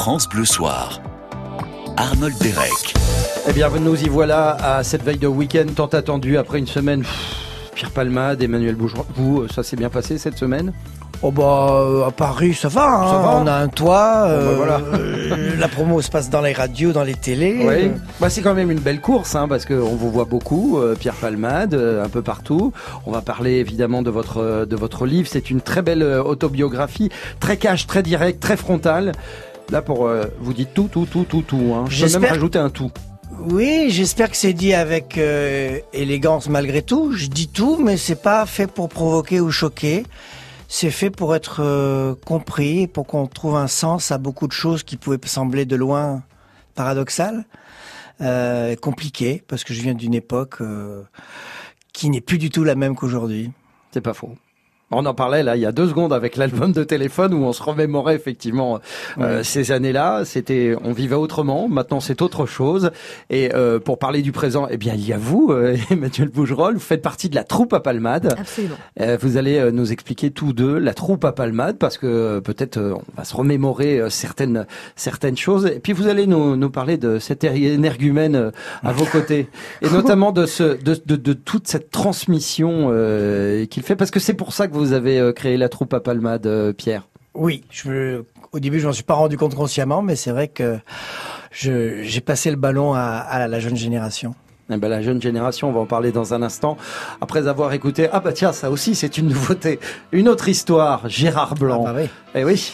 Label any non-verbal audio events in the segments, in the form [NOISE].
France Bleu Soir. Arnold Derek. Eh bien, nous y voilà à cette veille de week-end tant attendue après une semaine. Pierre Palmade, Emmanuel Bougeron. Vous, ça s'est bien passé cette semaine? Oh bah euh, à Paris ça va, hein. Ça va on a un toit, Bon, bah, euh, voilà. [LAUGHS] euh, la promo se passe dans les radios, dans les télés. Oui. Bah, c'est quand même une belle course, hein, parce qu'on vous voit beaucoup, euh, Pierre Palmade, euh, un peu partout. On va parler évidemment de votre euh, de votre livre. C'est une très belle euh, autobiographie, très cash, très direct, très frontale. Là, pour euh, vous dites tout, tout, tout, tout, tout. Hein. Je peux même rajouter un tout. Oui, j'espère que c'est dit avec euh, élégance malgré tout. Je dis tout, mais c'est pas fait pour provoquer ou choquer. C'est fait pour être euh, compris, pour qu'on trouve un sens à beaucoup de choses qui pouvaient sembler de loin paradoxales, euh, compliquées, parce que je viens d'une époque euh, qui n'est plus du tout la même qu'aujourd'hui. C'est pas faux. On en parlait là il y a deux secondes avec l'album de téléphone où on se remémorait effectivement euh, ces années-là. C'était, on vivait autrement. Maintenant c'est autre chose. Et euh, pour parler du présent, eh bien il y a vous, euh, [LAUGHS] Emmanuel Bougerolles. Vous faites partie de la troupe à Palmade. Absolument. Euh, vous allez euh, nous expliquer tous deux la troupe à Palmade parce que euh, peut-être euh, on va se remémorer euh, certaines certaines choses. Et puis vous allez nous, nous parler de cet énergumène à vos [LAUGHS] côtés et notamment de ce de, de, de toute cette transmission euh, qu'il fait parce que c'est pour ça que vous avez euh, créé la troupe à Palmade, euh, Pierre. Oui, je au début, je m'en suis pas rendu compte consciemment, mais c'est vrai que j'ai passé le ballon à, à la, la jeune génération. Eh ben, la jeune génération, on va en parler dans un instant. Après avoir écouté, ah bah tiens, ça aussi c'est une nouveauté, une autre histoire, Gérard Blanc. Ah bah oui. Eh oui.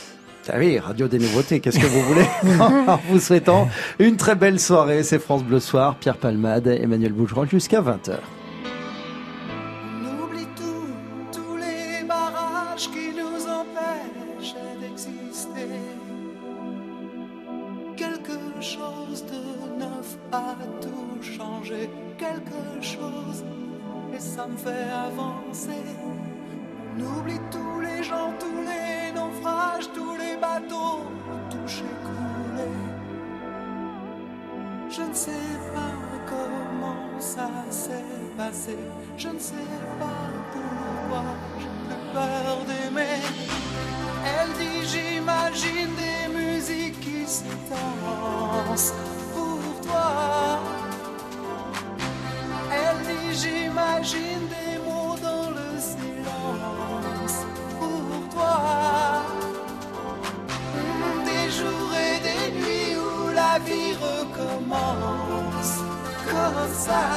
Ah oui, Radio des Nouveautés, qu'est-ce que vous voulez [LAUGHS] [LAUGHS] En vous souhaitant une très belle soirée, c'est France Bleu Soir, Pierre Palmade, Emmanuel Bougeron jusqu'à 20h. Fait avancer. On oublie tous les gens, tous les naufrages, tous les bateaux touchés, coulés. Je ne sais pas comment ça s'est passé. Je ne sais pas pourquoi j'ai plus peur d'aimer. Elle dit j'imagine des musiques qui se dansent comme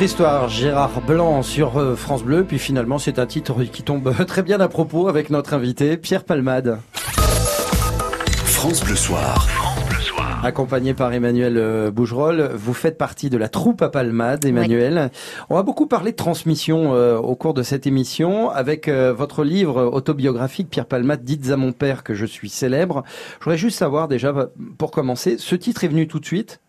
Histoire, Gérard Blanc sur euh, France Bleu, puis finalement c'est un titre qui tombe [LAUGHS] très bien à propos avec notre invité Pierre Palmade. France Bleu Soir. Accompagné par Emmanuel euh, Bougerolles, vous faites partie de la troupe à Palmade, Emmanuel. On va beaucoup parler de transmission euh, au cours de cette émission avec euh, votre livre autobiographique Pierre Palmade, Dites à mon père que je suis célèbre. Je voudrais juste savoir déjà, pour commencer, ce titre est venu tout de suite?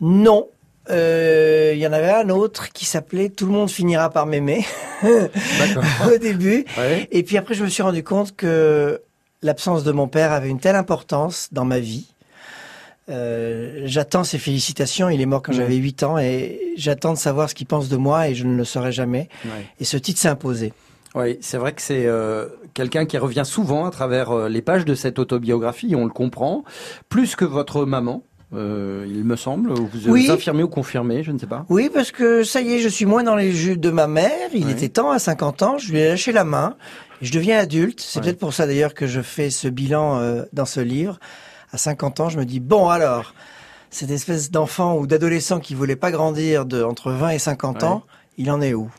Non. Euh, Il y en avait un autre qui s'appelait Tout le monde finira par m'aimer [LAUGHS] au début. Ouais. Et puis après, je me suis rendu compte que l'absence de mon père avait une telle importance dans ma vie. Euh, j'attends ses félicitations. Il est mort quand j'avais 8 ans et j'attends de savoir ce qu'il pense de moi et je ne le saurai jamais. Et ce titre s'est imposé. Oui, c'est vrai que c'est euh, quelqu'un qui revient souvent à travers euh, les pages de cette autobiographie, on le comprend, plus que votre maman, euh, il me semble. Vous Oui. vous affirmez ou confirmez, je ne sais pas. Oui, parce que ça y est, je suis moins dans les jus de ma mère. Il était temps à 50 ans, je lui ai lâché la main. Je deviens adulte. C'est peut-être pour ça d'ailleurs que je fais ce bilan euh, dans ce livre. À 50 ans, je me dis, bon alors, cette espèce d'enfant ou d'adolescent qui voulait pas grandir de entre 20 et 50 Ouais. ans, il en est où?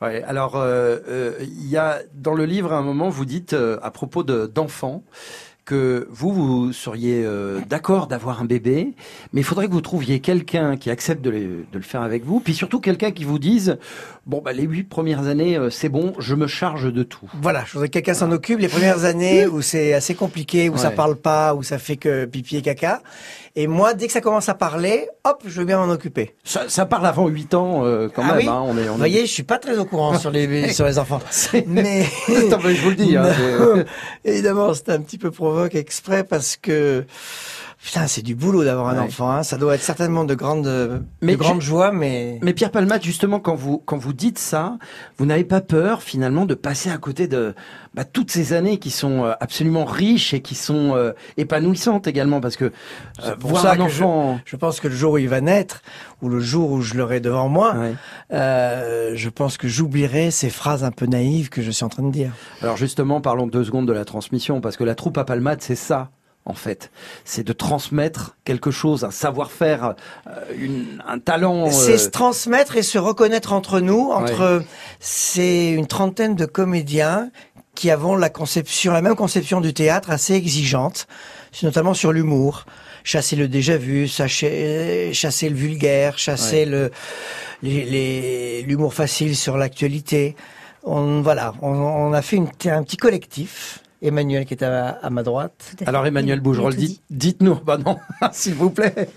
Ouais, alors, euh, euh, il y a dans le livre à un moment, vous dites à propos de- d'enfants que vous, vous seriez euh, d'accord d'avoir un bébé, mais il faudrait que vous trouviez quelqu'un qui accepte de, les- de le faire avec vous, puis surtout quelqu'un qui vous dise, bon, bah, les huit premières années, euh, c'est bon, je me charge de tout. Voilà, je voudrais que quelqu'un s'en occupe les premières années où c'est assez compliqué, où ça Ouais. parle pas, où ça fait que pipi et caca. Et moi, dès que ça commence à parler, hop, je veux bien m'en occuper. Ça, ça parle avant 8 ans, euh, quand Ah même. oui hein, on est, on Vous est- voyez, je suis pas très au courant sur les [LAUGHS] sur les enfants. Mais [LAUGHS] Attends, mais je vous le dis. Hein, [LAUGHS] évidemment, c'est un petit peu exprès parce que putain, c'est du boulot d'avoir un Ouais. enfant. Hein. Ça doit être certainement de grande Mais de grande je- joie, mais Mais Pierre Palmade, justement, quand vous quand vous dites ça, vous n'avez pas peur finalement de passer à côté de bah, toutes ces années qui sont euh, absolument riches et qui sont euh, épanouissantes également, parce que euh, pour voir ça un enfant. je pense que le jour où il va naître ou le jour où je l'aurai devant moi, Ouais. euh, je pense que j'oublierai ces phrases un peu naïves que je suis en train de dire. Alors justement, parlons deux secondes de la transmission, parce que la troupe à Palmade, c'est ça. En fait, c'est de transmettre quelque chose, un savoir-faire, euh, un talent. euh, C'est se transmettre et se reconnaître entre nous, entre c'est une trentaine de comédiens qui avons la conception, la même conception du théâtre assez exigeante, notamment sur l'humour. Chasser le déjà vu, chasser, chasser le vulgaire, chasser le les- les- l'humour facile sur l'actualité. On voilà, on, on a fait une, un petit collectif. Emmanuel qui est à, à ma droite. À. Alors Emmanuel tout dites, dites-nous, [LAUGHS] bah non, s'il vous plaît.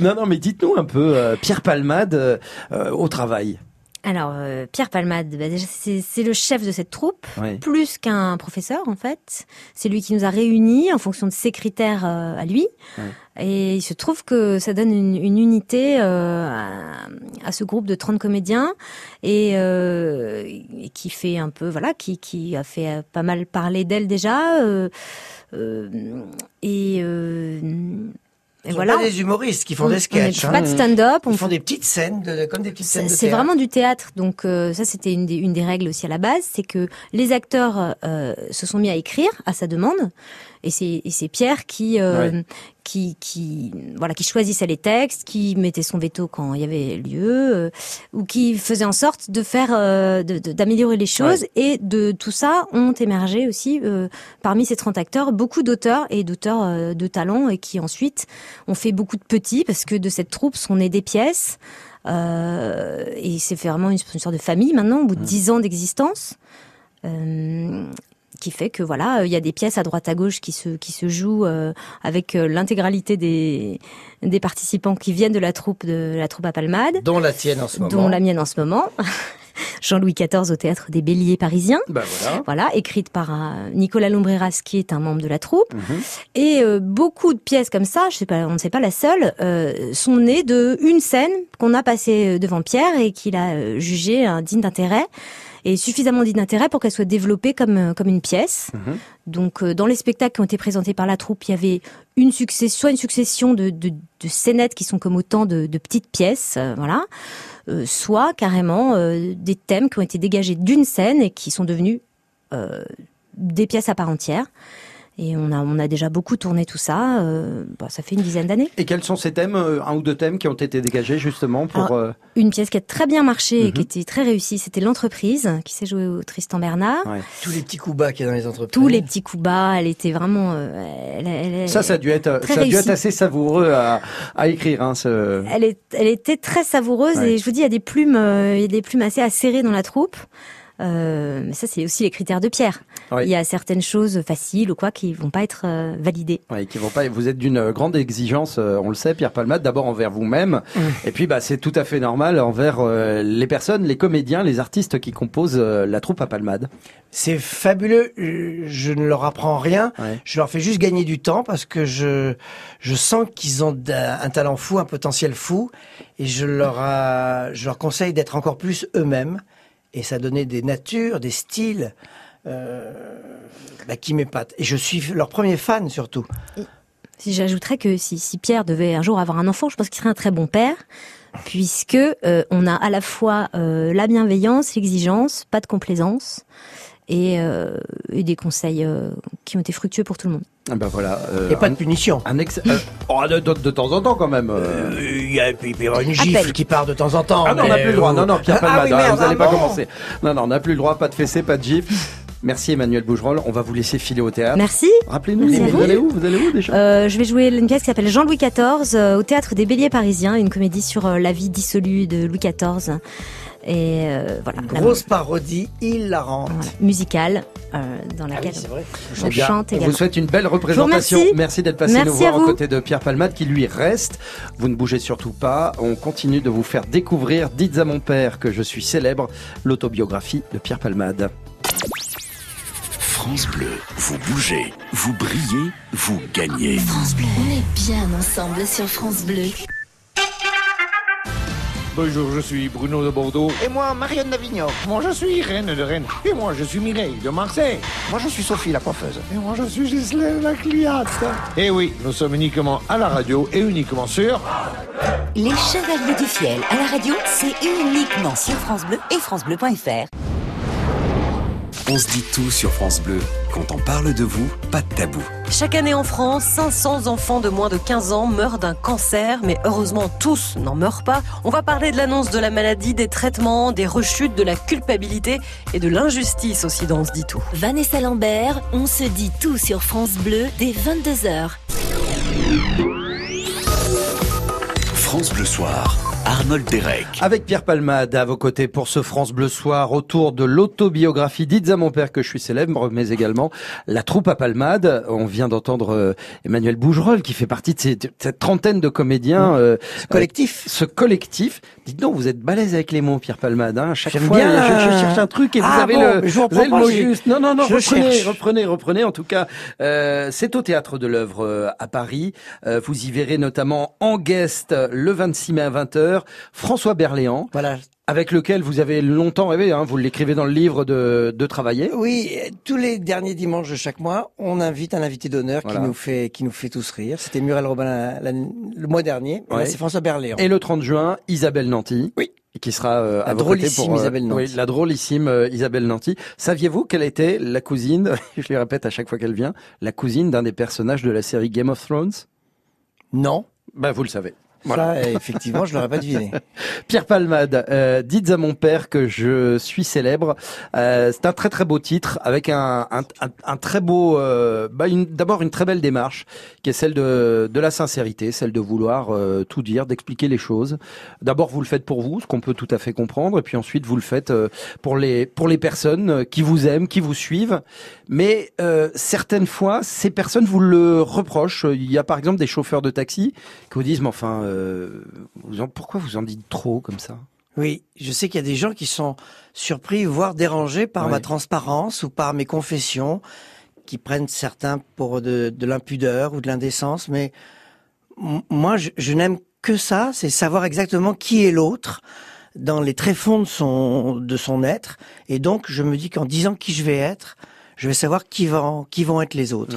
Non, non, mais dites-nous un peu, euh, Pierre Palmade euh, au travail. Alors, euh, Pierre Palmade, bah, c'est le chef de cette troupe, plus qu'un professeur, en fait. C'est lui qui nous a réunis en fonction de ses critères euh, à lui. Et il se trouve que ça donne une, une unité euh, à, à ce groupe de 30 comédiens et, et qui fait un peu, voilà, qui, qui a fait pas mal parler d'elle déjà. et, et Ce sont voilà. pas des humoristes qui font On- des on sketchs. fait hein. pas de stand-up. on Ils font des petites scènes, de, comme des petites scènes de c'est théâtre. vraiment du théâtre, donc euh, ça c'était une des, une des règles aussi à la base, c'est que les acteurs euh, se sont mis à écrire à sa demande, et c'est Pierre qui euh, Ouais. qui qui voilà qui choisissait les textes, qui mettait son veto quand il y avait lieu, euh, ou qui faisait en sorte de faire euh, d'améliorer les choses, et de tout ça ont émergé aussi parmi ces 30 acteurs beaucoup d'auteurs et d'auteurs de talent et qui ensuite ont fait beaucoup de petits parce que de cette troupe sont nées des pièces. Euh, et c'est vraiment une, une sorte de famille maintenant, au bout de dix ans d'existence, euh, qui fait que voilà, il y a des pièces à droite à gauche qui se qui se jouent euh, avec euh, l'intégralité des des participants qui viennent de la troupe de la troupe à Palmade, Dont la tienne en ce moment. dont la mienne en ce moment, [LAUGHS] Jean-Louis XIV au théâtre des Béliers parisiens. Bah voilà. Voilà, écrite par euh, Nicolas Lombreras, qui est un membre de la troupe. Mhm. Et euh, beaucoup de pièces comme ça, je sais pas, on ne sait pas la seule, euh, sont nées de une scène qu'on a passée euh, devant Pierre et qu'il a euh, jugée euh, digne d'intérêt et suffisamment d'intérêt pour qu'elle soit développée comme euh, comme une pièce. Mhm. Donc euh, dans les spectacles qui ont été présentés par la troupe, il y avait une succession, soit une succession de, de, de scénettes qui sont comme autant de, de petites pièces, euh, voilà, euh, soit carrément euh, des thèmes qui ont été dégagés d'une scène et qui sont devenus des pièces à part entière. Et on a, on a déjà beaucoup tourné tout ça. euh, bah, ça fait une dizaine d'années. Et quels sont ces thèmes, euh, un ou deux thèmes qui ont été dégagés justement pour... Alors, euh, Une pièce qui a très bien marché et qui Mhm. était très réussie, c'était l'entreprise qui s'est jouée au Tristan Bernard. ouais. Tous les petits coups bas qu'il y a dans les entreprises. Tous les petits coups bas, elle était vraiment. elle, elle- elle- Ça, ça a dû être, ça a dû être assez savoureux à, à écrire. Hein, ce... Elle, est, elle était très savoureuse Ouais. et je vous dis, il y a des plumes, euh, il y a des plumes assez acérées dans la troupe. Euh, mais ça, c'est aussi les critères de Pierre. Il y a certaines choses faciles ou quoi qui vont pas être euh, validées. Ouais, qui vont pas. Vous êtes d'une grande exigence, euh, on le sait, Pierre Palmade. D'abord envers vous-même, et puis bah c'est tout à fait normal envers euh, les personnes, les comédiens, les artistes qui composent euh, la troupe à Palmade. C'est fabuleux. Je ne leur apprends rien. Ouais. Je leur fais juste gagner du temps parce que je je sens qu'ils ont un talent fou, un potentiel fou, et je leur a- je leur conseille d'être encore plus eux-mêmes. Et ça donnait des natures, des styles euh, bah, qui m'épatent. Et je suis leur premier fan surtout. Si j'ajouterais que si, Pierre devait un jour avoir un enfant, je pense qu'il serait un très bon père, puisque euh, on a à la fois euh, la bienveillance, l'exigence, pas de complaisance, et, euh, et des conseils euh, qui ont été fructueux pour tout le monde. Ah bah voilà. euh, Et pas un, de punition. un ex- euh, oh, de, de- de temps en temps quand même. Il y a, il y une gifle Appel. qui part de temps en temps. Ah non, on n'a plus le droit. Non, non, Pierre ah Palmade, oui, merde, vous n'allez ah pas commencer. Non, non, on n'a plus le droit, pas de fessée, pas de gifle. Merci Emmanuel Bougerolles. On va vous laisser filer au théâtre. Merci. Rappelez-nous, vous vous. allez où Vous allez où déjà? Euh, je vais jouer une pièce qui s'appelle Jean-Louis XIV euh, au théâtre des Béliers parisiens, une comédie sur euh, la vie dissolue de Louis XIV. Et euh, voilà, la- Grosse parodie hilarante. voilà, musicale euh, dans Ah oui, laquelle vrai. on chante on vous également. souhaite une belle représentation. Merci d'être passé Merci nous voir à aux côtés de Pierre Palmade qui lui reste. Vous ne bougez surtout pas. On continue de vous faire découvrir Dites à mon père que je suis célèbre, l'autobiographie de Pierre Palmade. France Bleu, vous bougez, vous brillez, vous gagnez. France Bleu. On est bien ensemble sur France Bleu. Bonjour, je suis Bruno de Bordeaux. Et moi, Marianne d'Avignon. Moi, je suis Reine de Rennes. Et moi, je suis Mireille de Marseille. Moi, je suis Sophie, la coiffeuse. Et moi, je suis Gisèle la cliente. Et oui, nous sommes uniquement à la radio et uniquement sur... Les Chevaliers du Fiel à la radio, c'est uniquement sur France Bleu et francebleu.fr. On se dit tout sur France Bleu. Quand on parle de vous, pas de tabou. Chaque année en France, 500 enfants de moins de 15 ans meurent d'un cancer, mais heureusement tous n'en meurent pas. On va parler de l'annonce de la maladie, des traitements, des rechutes, de la culpabilité et de l'injustice aussi dans On se dit tout. Vanessa Lambert, on se dit tout sur France Bleu dès 22h. France Bleu Soir, Arnold Derek. Avec Pierre Palmade à vos côtés pour ce France Bleu Soir autour de l'autobiographie Dites à mon père que je suis célèbre, mais également la troupe à Palmade. On vient d'entendre euh, Emmanuel Bougerolles qui fait partie de, ces- de cette trentaine de comédiens. euh, Collectif. ce collectif. Dites donc, vous êtes balèze avec les mots, Pierre Palmade. Hein. Chaque J'aime fois, bien. je, je cherche un truc et vous Ah avez bon, le, vous avez le mot juste. Non, non, non, je reprenez, cherche. reprenez, reprenez. En tout cas, euh, c'est au Théâtre de l'œuvre euh, à Paris. Euh, vous y verrez notamment en guest le 26 mai à 20h François Berléand, Voilà. avec lequel vous avez longtemps rêvé. Hein, vous l'écrivez dans le livre de, de travailler. Oui, tous les derniers dimanches de chaque mois, on invite un invité d'honneur Voilà. qui nous fait qui nous fait tous rire. C'était Muriel Robin la- la- le mois dernier. Ouais. c'est François Berléand. Et le 30 juin, Isabelle Nanty. Oui. Qui sera euh, à La côtés drôlissime pour, euh, Isabelle Nanty. Oui, la drôlissime euh, Isabelle Nanty. Saviez-vous qu'elle était la cousine, [LAUGHS] je le répète à chaque fois qu'elle vient, la cousine d'un des personnages de la série Game of Thrones? Non. Ben vous le savez. Ça, euh, effectivement, je l'aurais pas deviné. [LAUGHS] Pierre Palmade, euh, dites à mon père que je suis célèbre. Euh, c'est un très très beau titre avec un, un, un, un très beau, euh, bah d'abord une très belle démarche qui est celle de, de la sincérité, celle de vouloir euh, tout dire, d'expliquer les choses. D'abord vous le faites pour vous, ce qu'on peut tout à fait comprendre, et puis ensuite vous le faites euh, pour les pour les personnes euh, qui vous aiment, qui vous suivent. Mais euh, certaines fois, ces personnes vous le reprochent. Il y a par exemple des chauffeurs de taxi qui vous disent, mais enfin, euh, vous en- pourquoi vous en dites trop comme ça? Oui, je sais qu'il y a des gens qui sont surpris, voire dérangés par Ouais. ma transparence ou par mes confessions, qui prennent certains pour de, de l'impudeur ou de l'indécence, mais moi, je, je n'aime que ça, c'est savoir exactement qui est l'autre dans les tréfonds de son, de son être, et donc je me dis qu'en disant qui je vais être, je vais savoir qui vont, qui vont être les autres.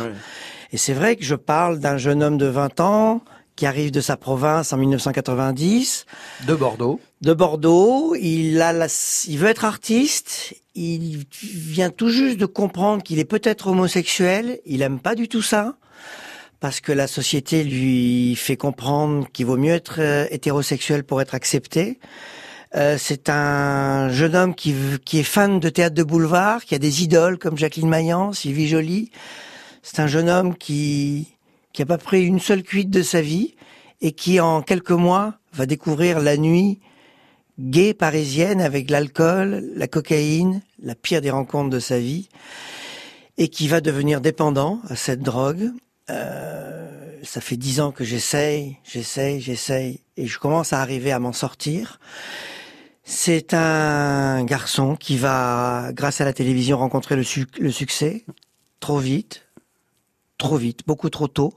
Et c'est vrai que je parle d'un jeune homme de 20 ans qui arrive de sa province en 1990. De Bordeaux. De Bordeaux. Il a la, il veut être artiste. Il vient tout juste de comprendre qu'il est peut-être homosexuel. Il aime pas du tout ça. Parce que la société lui fait comprendre qu'il vaut mieux être euh, hétérosexuel pour être accepté. Euh, c'est un jeune homme qui, qui est fan de théâtre de boulevard, qui a des idoles comme Jacqueline Maillan, Sylvie Joly. C'est un jeune homme qui qui a pas pris une seule cuite de sa vie et qui en quelques mois va découvrir la nuit gay parisienne avec l'alcool, la cocaïne, la pire des rencontres de sa vie et qui va devenir dépendant à cette drogue. Euh, ça fait dix ans que j'essaye, j'essaye, j'essaye et je commence à arriver à m'en sortir. C'est un garçon qui va, grâce à la télévision, rencontrer le, le succès trop vite, trop vite, beaucoup trop tôt.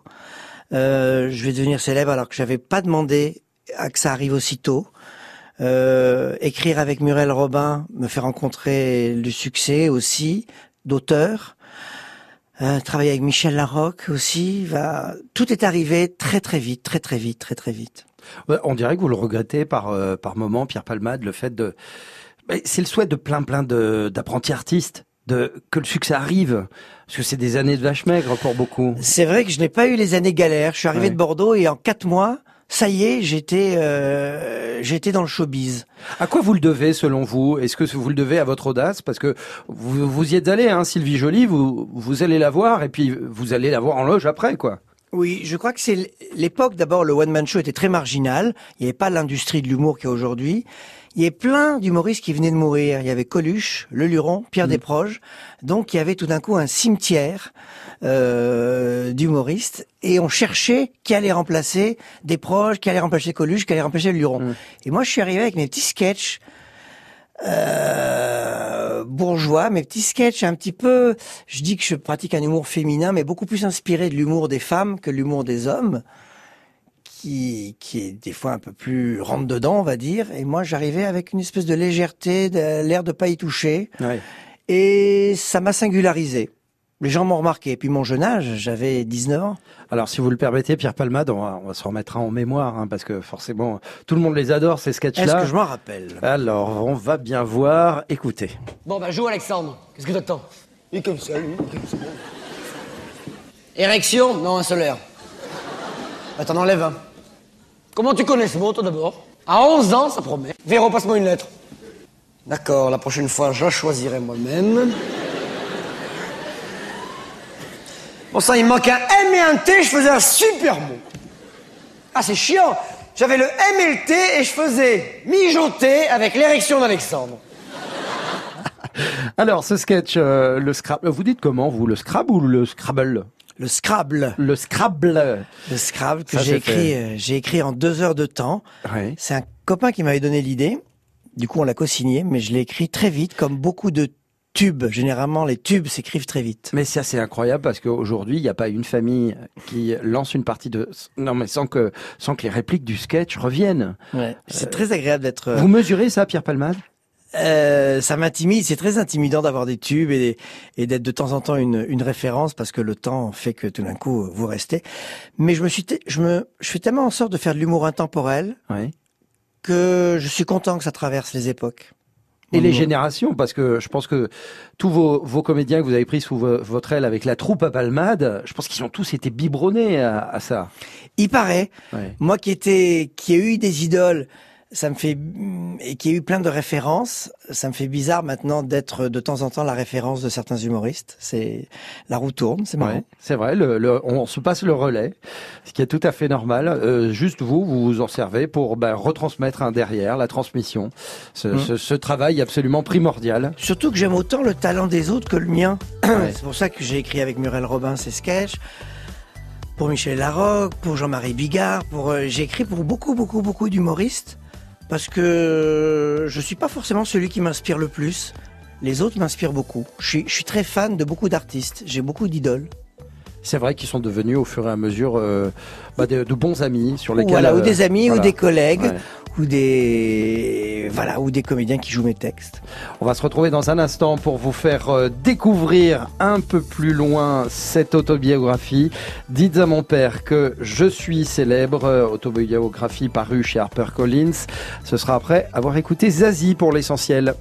Euh, je vais devenir célèbre alors que j'avais pas demandé à que ça arrive aussitôt. Euh, écrire avec Muriel Robin me fait rencontrer le succès aussi d'auteur. Euh, travailler avec Michel Larocque aussi. Va... Tout est arrivé très très vite, très très vite, très très vite. On dirait que vous le regrettez par euh, par moment, Pierre Palmade, le fait de. C'est le souhait de plein plein d'apprentis artistes, de que le succès arrive, parce que c'est des années de vache maigre pour beaucoup. C'est vrai que je n'ai pas eu les années galères. Je suis arrivé Ouais. de Bordeaux et en quatre mois, ça y est, j'étais euh, j'étais dans le showbiz. À quoi vous le devez selon vous? Est-ce que vous le devez à votre audace? Parce que vous, vous y êtes allé, hein, Sylvie Joly, vous, vous allez la voir et puis vous allez la voir en loge après, quoi. Oui, je crois que c'est l'époque. D'abord, le one-man show était très marginal. Il n'y avait pas l'industrie de l'humour qu'il y a aujourd'hui. Il y avait plein d'humoristes qui venaient de mourir. Il y avait Coluche, Le Luron, Pierre Desproges. Donc, il y avait tout d'un coup un cimetière euh, d'humoristes. Et on cherchait qui allait remplacer Desproges, qui allait remplacer Coluche, qui allait remplacer Le Luron. Et moi, je suis arrivé avec mes petits sketchs euh, bourgeois, mes petits sketchs un petit peu. Je dis que je pratique un humour féminin, mais beaucoup plus inspiré de l'humour des femmes que l'humour des hommes, qui qui est des fois un peu plus rentre dedans, on va dire. Et moi, j'arrivais avec une espèce de légèreté, de l'air de pas y toucher, Ouais. et ça m'a singularisé. Les gens m'ont remarqué. Et puis mon jeune âge, j'avais 19 ans. Alors, si vous le permettez, Pierre Palmade, on va, on va se remettre en mémoire, hein, parce que forcément, tout le monde les adore, ces sketchs-là. Est-ce que je m'en rappelle? Alors, on va bien voir. Écoutez. Bon, bah, joue Alexandre. Qu'est-ce que t'attends? Il est comme ça, lui. comme ça. Érection? Non, un solaire. Bah, t'en enlèves un. Comment tu connais ce mot, toi, d'abord À 11 ans, ça promet. Véro, passe-moi une lettre. D'accord, la prochaine fois, je choisirai moi-même. Bon, ça, il me manque un M et un T, je faisais un super mot. Ah, c'est chiant. J'avais le M et le T et je faisais mijoter avec l'érection d'Alexandre. [LAUGHS] Alors, ce sketch, euh, le Scrabble, vous dites comment, vous Le Scrabble ou le Scrabble? Le Scrabble. Le Scrabble. Le Scrabble que j'ai écrit, euh, j'ai écrit en deux heures de temps. C'est un copain qui m'avait donné l'idée. Du coup, on l'a co-signé, mais je l'ai écrit très vite, comme beaucoup de tubes. Généralement, les tubes s'écrivent très vite. Mais c'est assez incroyable parce qu'aujourd'hui, il n'y a pas une famille qui lance une partie de... Non, mais sans que, sans que les répliques du sketch reviennent. C'est très agréable d'être. euh, Vous mesurez ça, Pierre Palmade? Euh, ça m'intimide, c'est très intimidant d'avoir des tubes et, d'être de temps en temps une, une référence parce que le temps fait que tout d'un coup vous restez. Mais je me suis, je me, je fais tellement en sorte de faire de l'humour intemporel Ouais. que je suis content que ça traverse les époques. Et les générations, parce que je pense que tous vos, vos comédiens que vous avez pris sous vo- votre aile avec la troupe à Palmade, je pense qu'ils ont tous été biberonnés à, à ça. Il paraît. Ouais. Moi qui était, qui ai eu des idoles, ça me fait et qui ai eu plein de références, ça me fait bizarre maintenant d'être de temps en temps la référence de certains humoristes. C'est la roue tourne, c'est marrant. Ouais, c'est vrai, le, le- on se passe le relais, ce qui est tout à fait normal. Euh, juste vous, vous vous en servez pour ben, retransmettre un derrière, la transmission, ce, Mm. ce- ce travail absolument primordial. Surtout que j'aime autant le talent des autres que le mien. Ouais. [CLEARS THROAT] C'est pour ça que j'ai écrit avec Muriel Robin ces sketchs. Pour Michel Larocque, pour Jean-Marie Bigard, pour euh, j'ai écrit pour beaucoup beaucoup beaucoup d'humoristes parce que je suis pas forcément celui qui m'inspire le plus. Les autres m'inspirent beaucoup. Je suis, je suis très fan de beaucoup d'artistes. J'ai beaucoup d'idoles. C'est vrai qu'ils sont devenus au fur et à mesure euh, bah, de, de bons amis sur lesquels. Voilà, ou euh, des amis, voilà. ou des collègues, Ouais. ou des voilà, ou des comédiens qui jouent mes textes. On va se retrouver dans un instant pour vous faire euh, découvrir un peu plus loin cette autobiographie. Dites à mon père que je suis célèbre, euh, autobiographie parue chez HarperCollins. Ce sera après avoir écouté Zazie pour l'essentiel.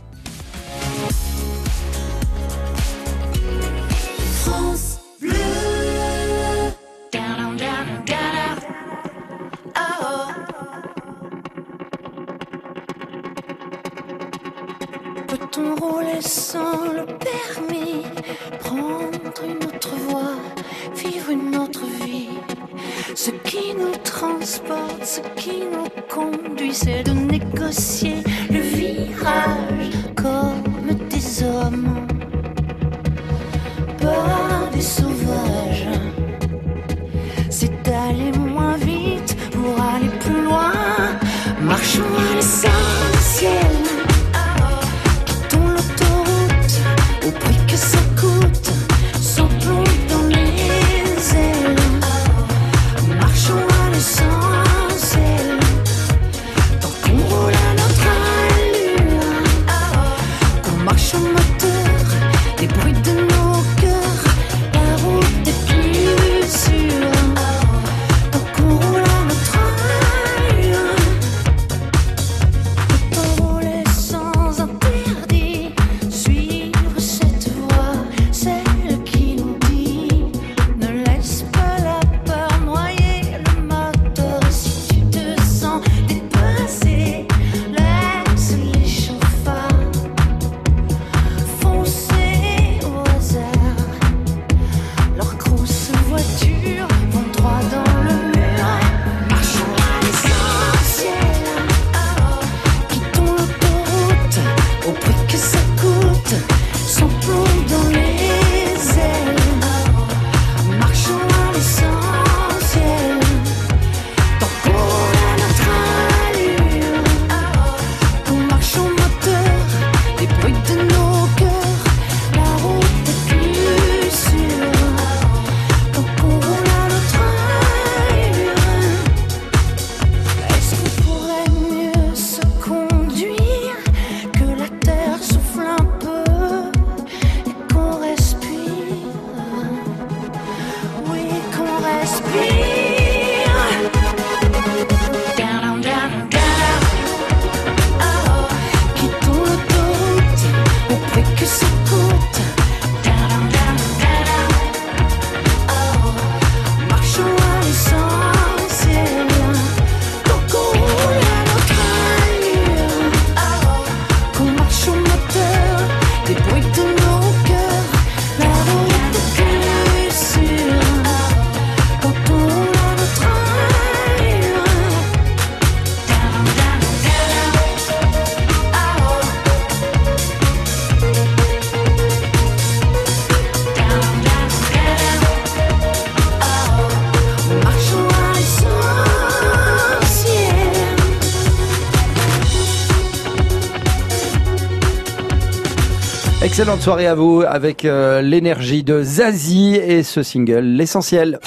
Excellente soirée à vous avec euh, l'énergie de Zazie et ce single, l'essentiel.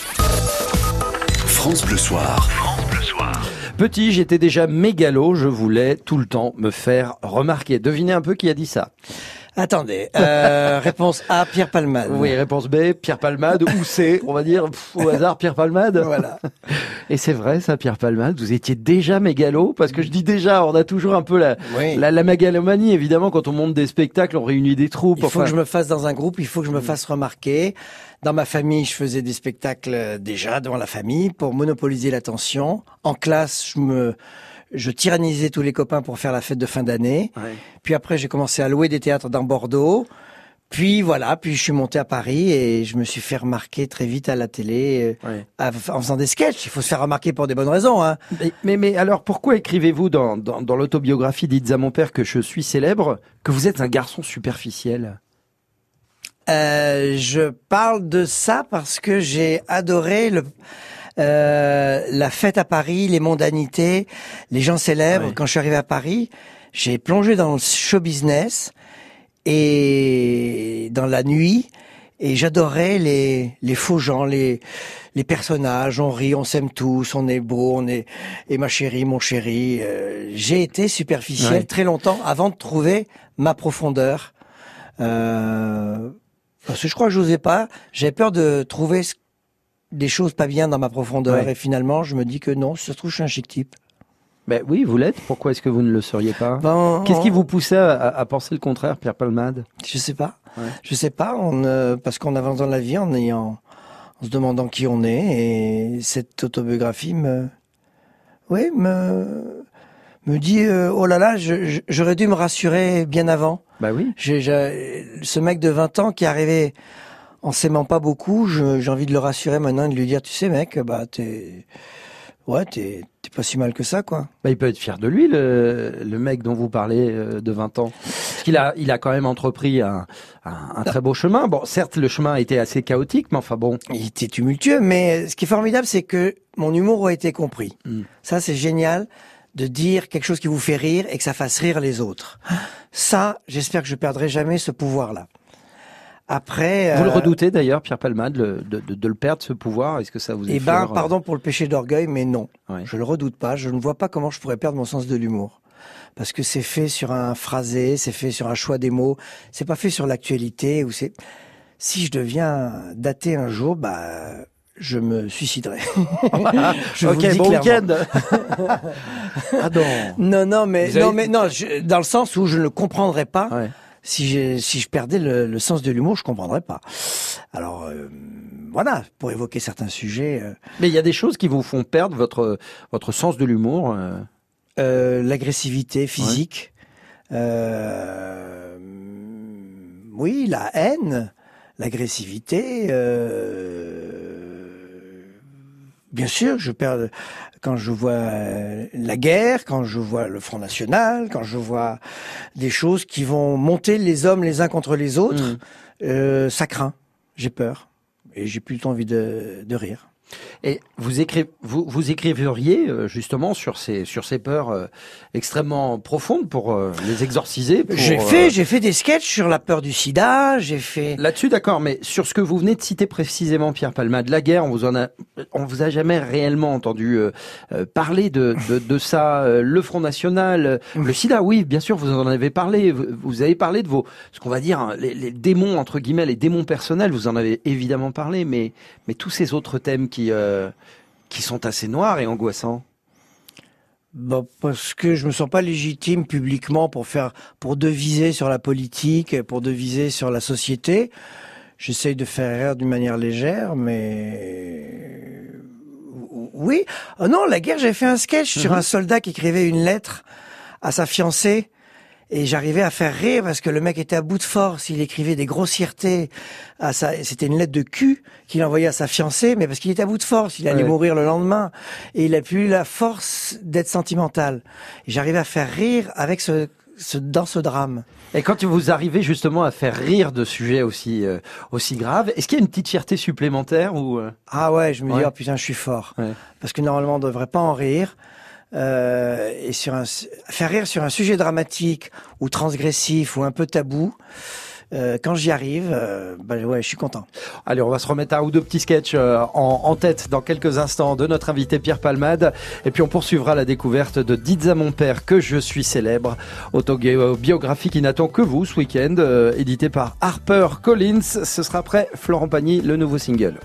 France Bleu Soir. Petit, j'étais déjà mégalo, je voulais tout le temps me faire remarquer. Devinez un peu qui a dit ça. Attendez, euh, [LAUGHS] réponse A, Pierre Palmade. Oui, réponse B, Pierre Palmade, ou C, on va dire pff, au hasard Pierre Palmade. Voilà. [LAUGHS] Et c'est vrai ça, Pierre Palmade, vous étiez déjà mégalo, parce que je dis déjà, on a toujours un peu la, Oui. la, la mégalomanie, évidemment, quand on monte des spectacles, on réunit des troupes. Il faut enfin, que je me fasse dans un groupe, il faut que je me fasse remarquer. Dans ma famille, je faisais des spectacles euh, déjà devant la famille pour monopoliser l'attention. En classe, je me je tyrannisais tous les copains pour faire la fête de fin d'année. Ouais. Puis après, j'ai commencé à louer des théâtres dans Bordeaux. Puis voilà, puis je suis monté à Paris et je me suis fait remarquer très vite à la télé euh, Ouais. à- en faisant des sketchs. Il faut se faire remarquer pour des bonnes raisons. Hein. Mais, mais, mais alors, pourquoi écrivez-vous dans, dans, dans l'autobiographie Dites à mon père que je suis célèbre, que vous êtes un garçon superficiel? Euh, je parle de ça parce que j'ai adoré le, euh, la fête à Paris, les mondanités, les gens célèbres. Quand je suis arrivé à Paris, j'ai plongé dans le show business et dans la nuit. Et j'adorais les, les faux gens, les, les personnages. On rit, on s'aime tous, on est beau, on est et ma chérie, mon chéri. Euh, J'ai été superficiel Ouais. très longtemps avant de trouver ma profondeur. Euh, parce que je crois que j'osais pas. J'avais peur de trouver ce- des choses pas bien dans ma profondeur. Ouais. Et finalement, je me dis que non, si ça se trouve, je suis un chic type. Ben oui, vous l'êtes. Pourquoi est-ce que vous ne le seriez pas? Ben, Qu'est-ce qui vous poussait à, à penser le contraire, Pierre Palmade? Je sais pas. Ouais. Je sais pas. On, euh, parce qu'on avance dans la vie en ayant, en se demandant qui on est, et cette autobiographie me, oui, me, me dit, euh, oh là là, j'aurais dû me rassurer bien avant. Bah oui. Ce mec de 20 ans qui arrivé en s'aimant pas beaucoup, j'ai envie de le rassurer maintenant, et de lui dire, tu sais, mec, bah t'es, ouais, t'es, t'es pas si mal que ça, quoi. Bah, il peut être fier de lui, le, le mec dont vous parlez euh, de 20 ans. Parce qu'il a, il a quand même entrepris un, un, un très beau chemin. Bon, certes, le chemin a été assez chaotique, mais enfin bon. Il était tumultueux, mais ce qui est formidable, c'est que mon humour a été compris. Mm. Ça, c'est génial de dire quelque chose qui vous fait rire et que ça fasse rire les autres. Ça, j'espère que je perdrai jamais ce pouvoir-là. Après, Vous le euh, redoutez d'ailleurs, Pierre Palmade, de, de, de le perdre, ce pouvoir Est-ce que ça vous Eh ben, euh, pardon pour le péché d'orgueil, mais non. Ouais. Je le redoute pas. Je ne vois pas comment je pourrais perdre mon sens de l'humour. Parce que c'est fait sur un phrasé, c'est fait sur un choix des mots. C'est pas fait sur l'actualité ou c'est, si je deviens daté un jour, bah, je me suiciderai. [LAUGHS] Je vous ok, le dis bon week-end. [LAUGHS] ah non. Non, non, mais, Vous avez- non, mais non, je- dans le sens où je ne comprendrais pas. Ouais. Si, j'ai- si je perdais le, le sens de l'humour, je comprendrais pas. Alors, euh, voilà, pour évoquer certains sujets. euh, Mais il y a des choses qui vous font perdre votre, votre sens de l'humour. euh. L'agressivité physique, oui, la haine, l'agressivité. bien sûr, je perds quand je vois euh, la guerre, quand je vois le Front National, quand je vois des choses qui vont monter les hommes les uns contre les autres. Mm. euh, ça craint, j'ai peur et j'ai temps envie de, de rire. Et vous, écrivez, vous, vous écriveriez euh, justement sur ces, sur ces peurs euh, extrêmement profondes pour euh, les exorciser J'ai euh, fait, j'ai fait des sketchs sur la peur du sida. J'ai fait. Là-dessus, d'accord, mais sur ce que vous venez de citer précisément, Pierre Palmade, la guerre, on vous en a, on vous a jamais réellement entendu euh, euh, parler de, de, de ça. euh, le Front National, euh, le SIDA, oui, bien sûr, vous en avez parlé. Vous, vous avez parlé de vos, ce qu'on va dire, hein, les, les démons entre guillemets, les démons personnels. Vous en avez évidemment parlé, mais mais tous ces autres thèmes qui euh, qui sont assez noirs et angoissants. Bah, parce que je me sens pas légitime publiquement pour faire, pour deviser sur la politique, pour deviser sur la société. J'essaye de faire rire d'une manière légère, mais oui. Oh non, la guerre, j'ai fait un sketch sur Mhm. un soldat qui écrivait une lettre à sa fiancée. Et j'arrivais à faire rire parce que le mec était à bout de force. Il écrivait des grossièretés. À sa... C'était une lettre de cul qu'il envoyait à sa fiancée, mais parce qu'il était à bout de force. Il allait Ouais. mourir le lendemain. Et il a plus eu la force d'être sentimental. J'arrivais à faire rire avec ce, ce, dans ce drame. Et quand vous arrivez justement à faire rire de sujets aussi euh, aussi graves, est-ce qu'il y a une petite fierté supplémentaire ou euh, Ah ouais, je me dis, oh putain, je suis fort. Ouais. Parce que normalement, on ne devrait pas en rire. Euh, et sur un, faire rire sur un sujet dramatique ou transgressif ou un peu tabou, euh, quand j'y arrive, euh, bah ouais, je suis content. Allez, on va se remettre un ou deux petits sketchs euh, en, en tête dans quelques instants de notre invité Pierre Palmade. Et puis on poursuivra la découverte de Dites à mon père que je suis célèbre, autobiographie qui n'attend que vous ce week-end, euh, édité par Harper Collins. Ce sera après Florent Pagny, le nouveau single.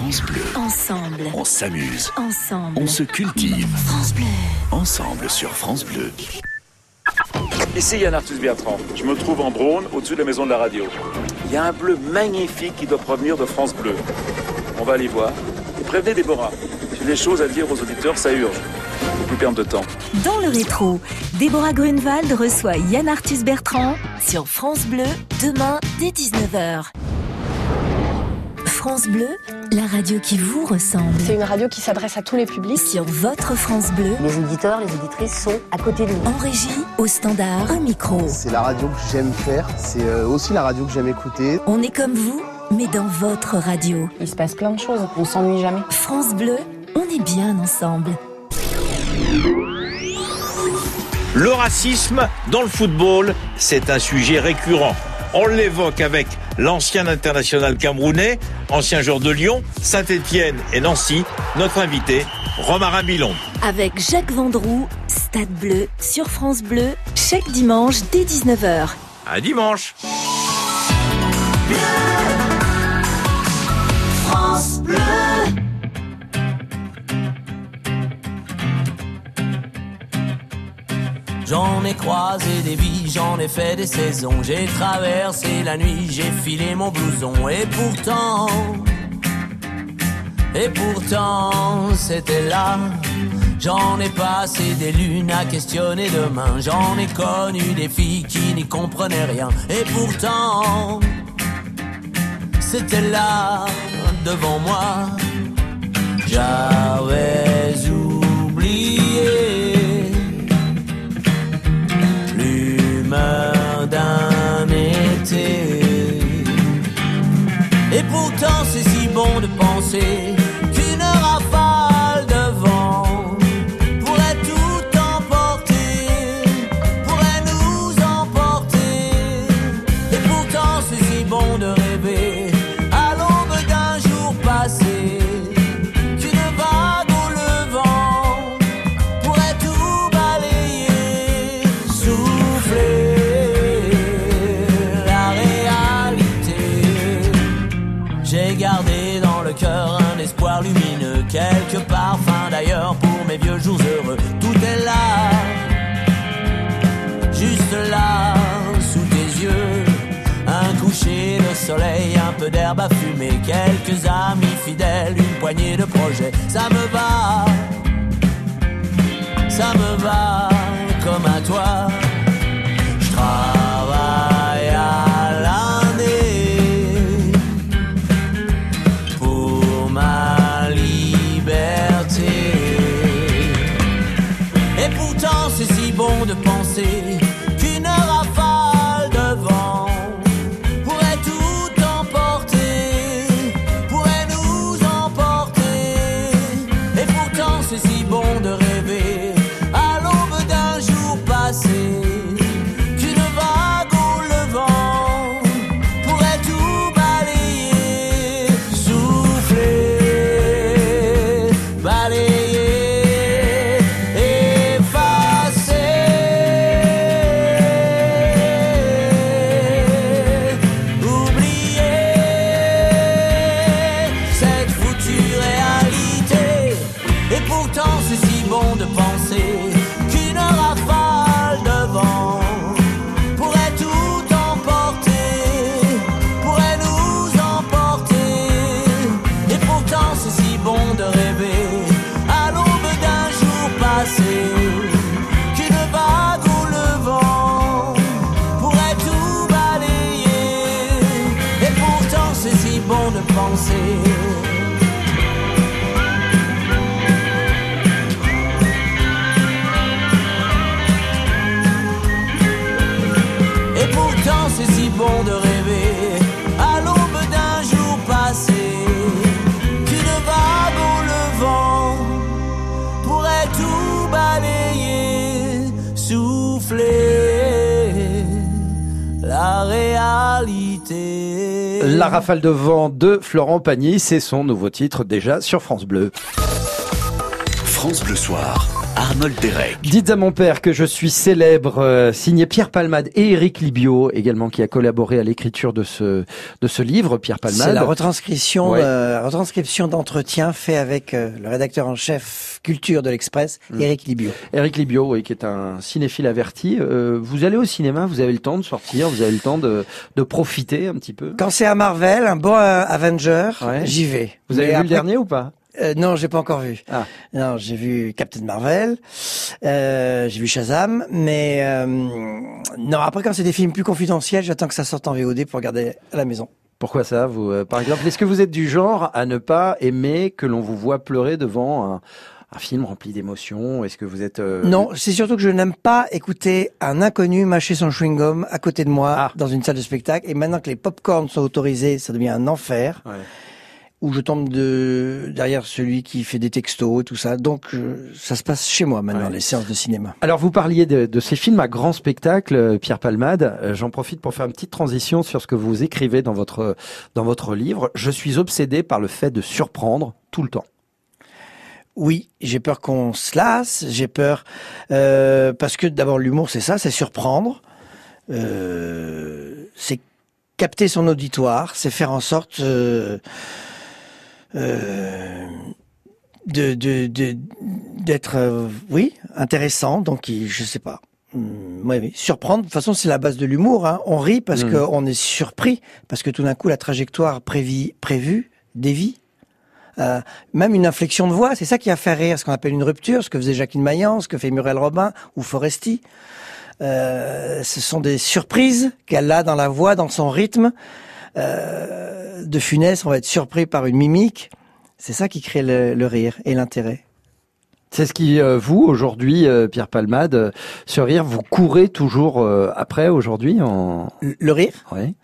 France Bleu, Ensemble. on s'amuse, Ensemble. on se cultive. France Bleu. Ensemble sur France Bleu. Ici Yann Arthus Bertrand. Je me trouve en drone au-dessus de la maison de la radio. Il y a un bleu magnifique qui doit provenir de France Bleu. On va aller voir. Et prévenez Déborah. J'ai des choses à dire aux auditeurs, ça urge. Faut plus perdre de temps. Dans le rétro, Déborah Grunewald reçoit Yann Arthus Bertrand sur France Bleu demain dès 19h. France Bleu, la radio qui vous ressemble. C'est une radio qui s'adresse à tous les publics. Sur votre France Bleu. Les auditeurs, les auditrices sont à côté de nous. En régie, au standard, au micro. C'est la radio que j'aime faire, c'est euh, aussi la radio que j'aime écouter. On est comme vous, mais dans votre radio. Il se passe plein de choses, on s'ennuie jamais. France Bleu, on est bien ensemble. Le racisme dans le football, c'est un sujet récurrent. On l'évoque avec l'ancien international camerounais, ancien joueur de Lyon, Saint-Étienne et Nancy. Notre invité, Romarin Bilon. Avec Jacques Vendroux, Stade Bleu sur France Bleu, chaque dimanche dès 19h. À dimanche. J'en ai croisé des vies, j'en ai fait des saisons. J'ai traversé la nuit, j'ai filé mon blouson. Et pourtant, et pourtant, c'était là. J'en ai passé des lunes à questionner demain. J'en ai connu des filles qui n'y comprenaient rien. Et pourtant, c'était là, devant moi. J'avais oublié bon de projets. Ça me va, ça me va comme à toi. C'est si bon de rêver à l'aube d'un jour passé qu'une vague au levant pourrait tout balayer, souffler la réalité. La rafale de vent de Florent Pagny, c'est son nouveau titre déjà sur France Bleu. France Bleu Soir, Arnold Derek. Dites à mon père que je suis célèbre, euh, signé Pierre Palmade et Éric Libio, également qui a collaboré à l'écriture de ce de ce livre, Pierre Palmade. C'est la retranscription, Ouais. euh, retranscription d'entretien fait avec euh, le rédacteur en chef culture de l'Express, Mm. Éric Libio. Éric Libio, oui, qui est un cinéphile averti. Euh, vous allez au cinéma, vous avez le temps de sortir, vous avez le temps de, de profiter un petit peu. Quand c'est à Marvel, un bon euh, Avenger, Ouais. j'y vais. Vous avez Mais vu après- le dernier ou pas? Euh, non, j'ai pas encore vu. Ah. Non, j'ai vu Captain Marvel, euh, j'ai vu Shazam, mais euh, non. Après, quand c'est des films plus confidentiels, j'attends que ça sorte en VOD pour regarder à la maison. Pourquoi ça, vous, euh, par exemple Est-ce que vous êtes du genre à ne pas aimer que l'on vous voit pleurer devant un, un film rempli d'émotions? Est-ce que vous êtes euh, Non, c'est surtout que je n'aime pas écouter un inconnu mâcher son chewing-gum à côté de moi Ah. dans une salle de spectacle. Et maintenant que les pop-corns sont autorisés, ça devient un enfer. Ouais. Où je tombe de derrière celui qui fait des textos, tout ça. Donc euh, ça se passe chez moi maintenant, Ouais. les séances de cinéma. Alors vous parliez de, de ces films à grand spectacle, euh, Pierre Palmade. Euh, J'en profite pour faire une petite transition sur ce que vous écrivez dans votre dans votre livre. Je suis obsédé par le fait de surprendre tout le temps. Oui, j'ai peur qu'on se lasse, j'ai peur euh, parce que d'abord l'humour c'est ça, c'est surprendre, euh, c'est capter son auditoire, c'est faire en sorte de de- de- d'être euh, oui intéressant. Donc je sais pas. Hum, oui. Surprendre, de toute façon, c'est la base de l'humour. Hein. On rit parce Mhm. qu'on est surpris, parce que tout d'un coup, la trajectoire prévue, prévue dévie. Euh, même une inflexion de voix, c'est ça qui a fait rire, ce qu'on appelle une rupture, ce que faisait Jacqueline Maillan, ce que fait Muriel Robin ou Foresti. Euh, ce sont des surprises qu'elle a dans la voix, dans son rythme. Euh, de Funès, on va être surpris par une mimique. C'est ça qui crée le, le rire et l'intérêt. C'est ce qui euh, vous aujourd'hui, euh, Pierre Palmade, euh, ce rire, vous courez toujours après aujourd'hui en le rire. Oui.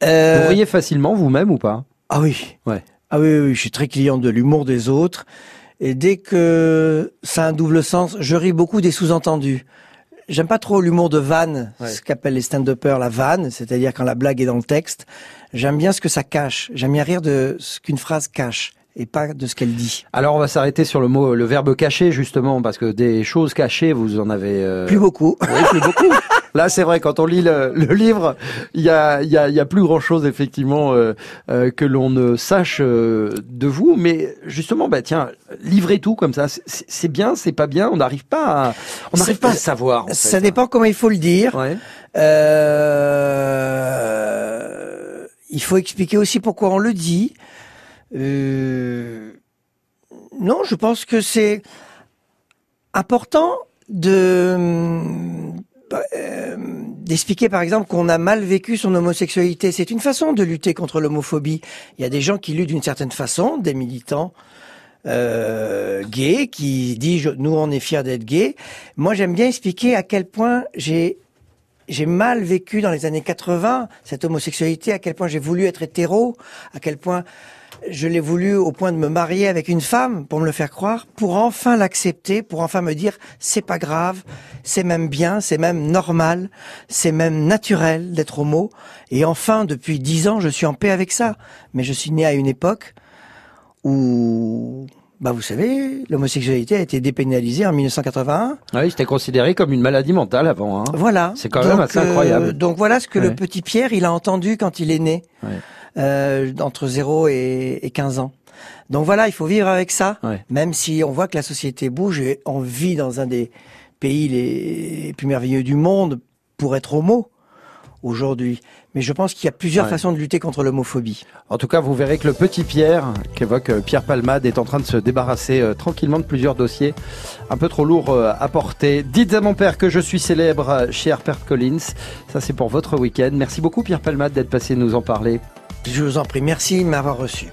Vous riez facilement vous-même ou pas? Ah oui. Ouais. Ah oui, oui, oui, je suis très client de l'humour des autres. Et dès que ça a un double sens, je ris beaucoup des sous-entendus. J'aime pas trop l'humour de vanne, Ouais. ce qu'appellent les stand-uppers la vanne, c'est-à-dire quand la blague est dans le texte. J'aime bien ce que ça cache. J'aime bien rire de ce qu'une phrase cache et pas de ce qu'elle dit. Alors on va s'arrêter sur le mot, le verbe caché justement, parce que des choses cachées, vous en avez euh, Plus beaucoup. Oui, plus beaucoup. Là, c'est vrai, quand on lit le, le livre, il y a, y, a, y a plus grand-chose effectivement euh, euh, que l'on ne sache euh, de vous. Mais justement, bah tiens, livrez tout comme ça, c'est- bien, c'est pas bien. On n'arrive pas, à, on n'arrive pas à savoir. en Ça fait. dépend comment il faut le dire. Ouais. Euh, il faut expliquer aussi pourquoi on le dit. Euh, non, je pense que c'est important de euh, d'expliquer par exemple qu'on a mal vécu son homosexualité. C'est une façon de lutter contre l'homophobie. Il y a des gens qui luttent d'une certaine façon, des militants euh, gays qui disent nous on est fiers d'être gays. Moi j'aime bien expliquer à quel point j'ai j'ai mal vécu dans les années 80 cette homosexualité, à quel point j'ai voulu être hétéro, à quel point je l'ai voulu au point de me marier avec une femme pour me le faire croire, pour enfin l'accepter, pour enfin me dire c'est pas grave, c'est même bien, c'est même normal, c'est même naturel d'être homo. Et enfin, depuis dix ans, je suis en paix avec ça. Mais je suis né à une époque où, bah vous savez, l'homosexualité a été dépénalisée en 1981. Ah Oui, c'était considéré comme une maladie mentale avant. Hein. Voilà. C'est quand même Donc, assez euh, incroyable. donc voilà ce que Ouais. le petit Pierre, il a entendu quand il est né, Ouais. euh, entre 0 et, et 15 ans. Donc voilà, il faut vivre avec ça, Ouais. même si on voit que la société bouge et on vit dans un des pays les plus merveilleux du monde pour être homo aujourd'hui. Mais je pense qu'il y a plusieurs Ouais. façons de lutter contre l'homophobie. En tout cas, vous verrez que le petit Pierre, qu'évoque euh, Pierre Palmade, est en train de se débarrasser euh, tranquillement de plusieurs dossiers un peu trop lourds euh, à porter. Dites à mon père que je suis célèbre chez Herbert Collins. Ça, c'est pour votre week-end. Merci beaucoup, Pierre Palmade, d'être passé nous en parler. Je vous en prie, merci de m'avoir reçu.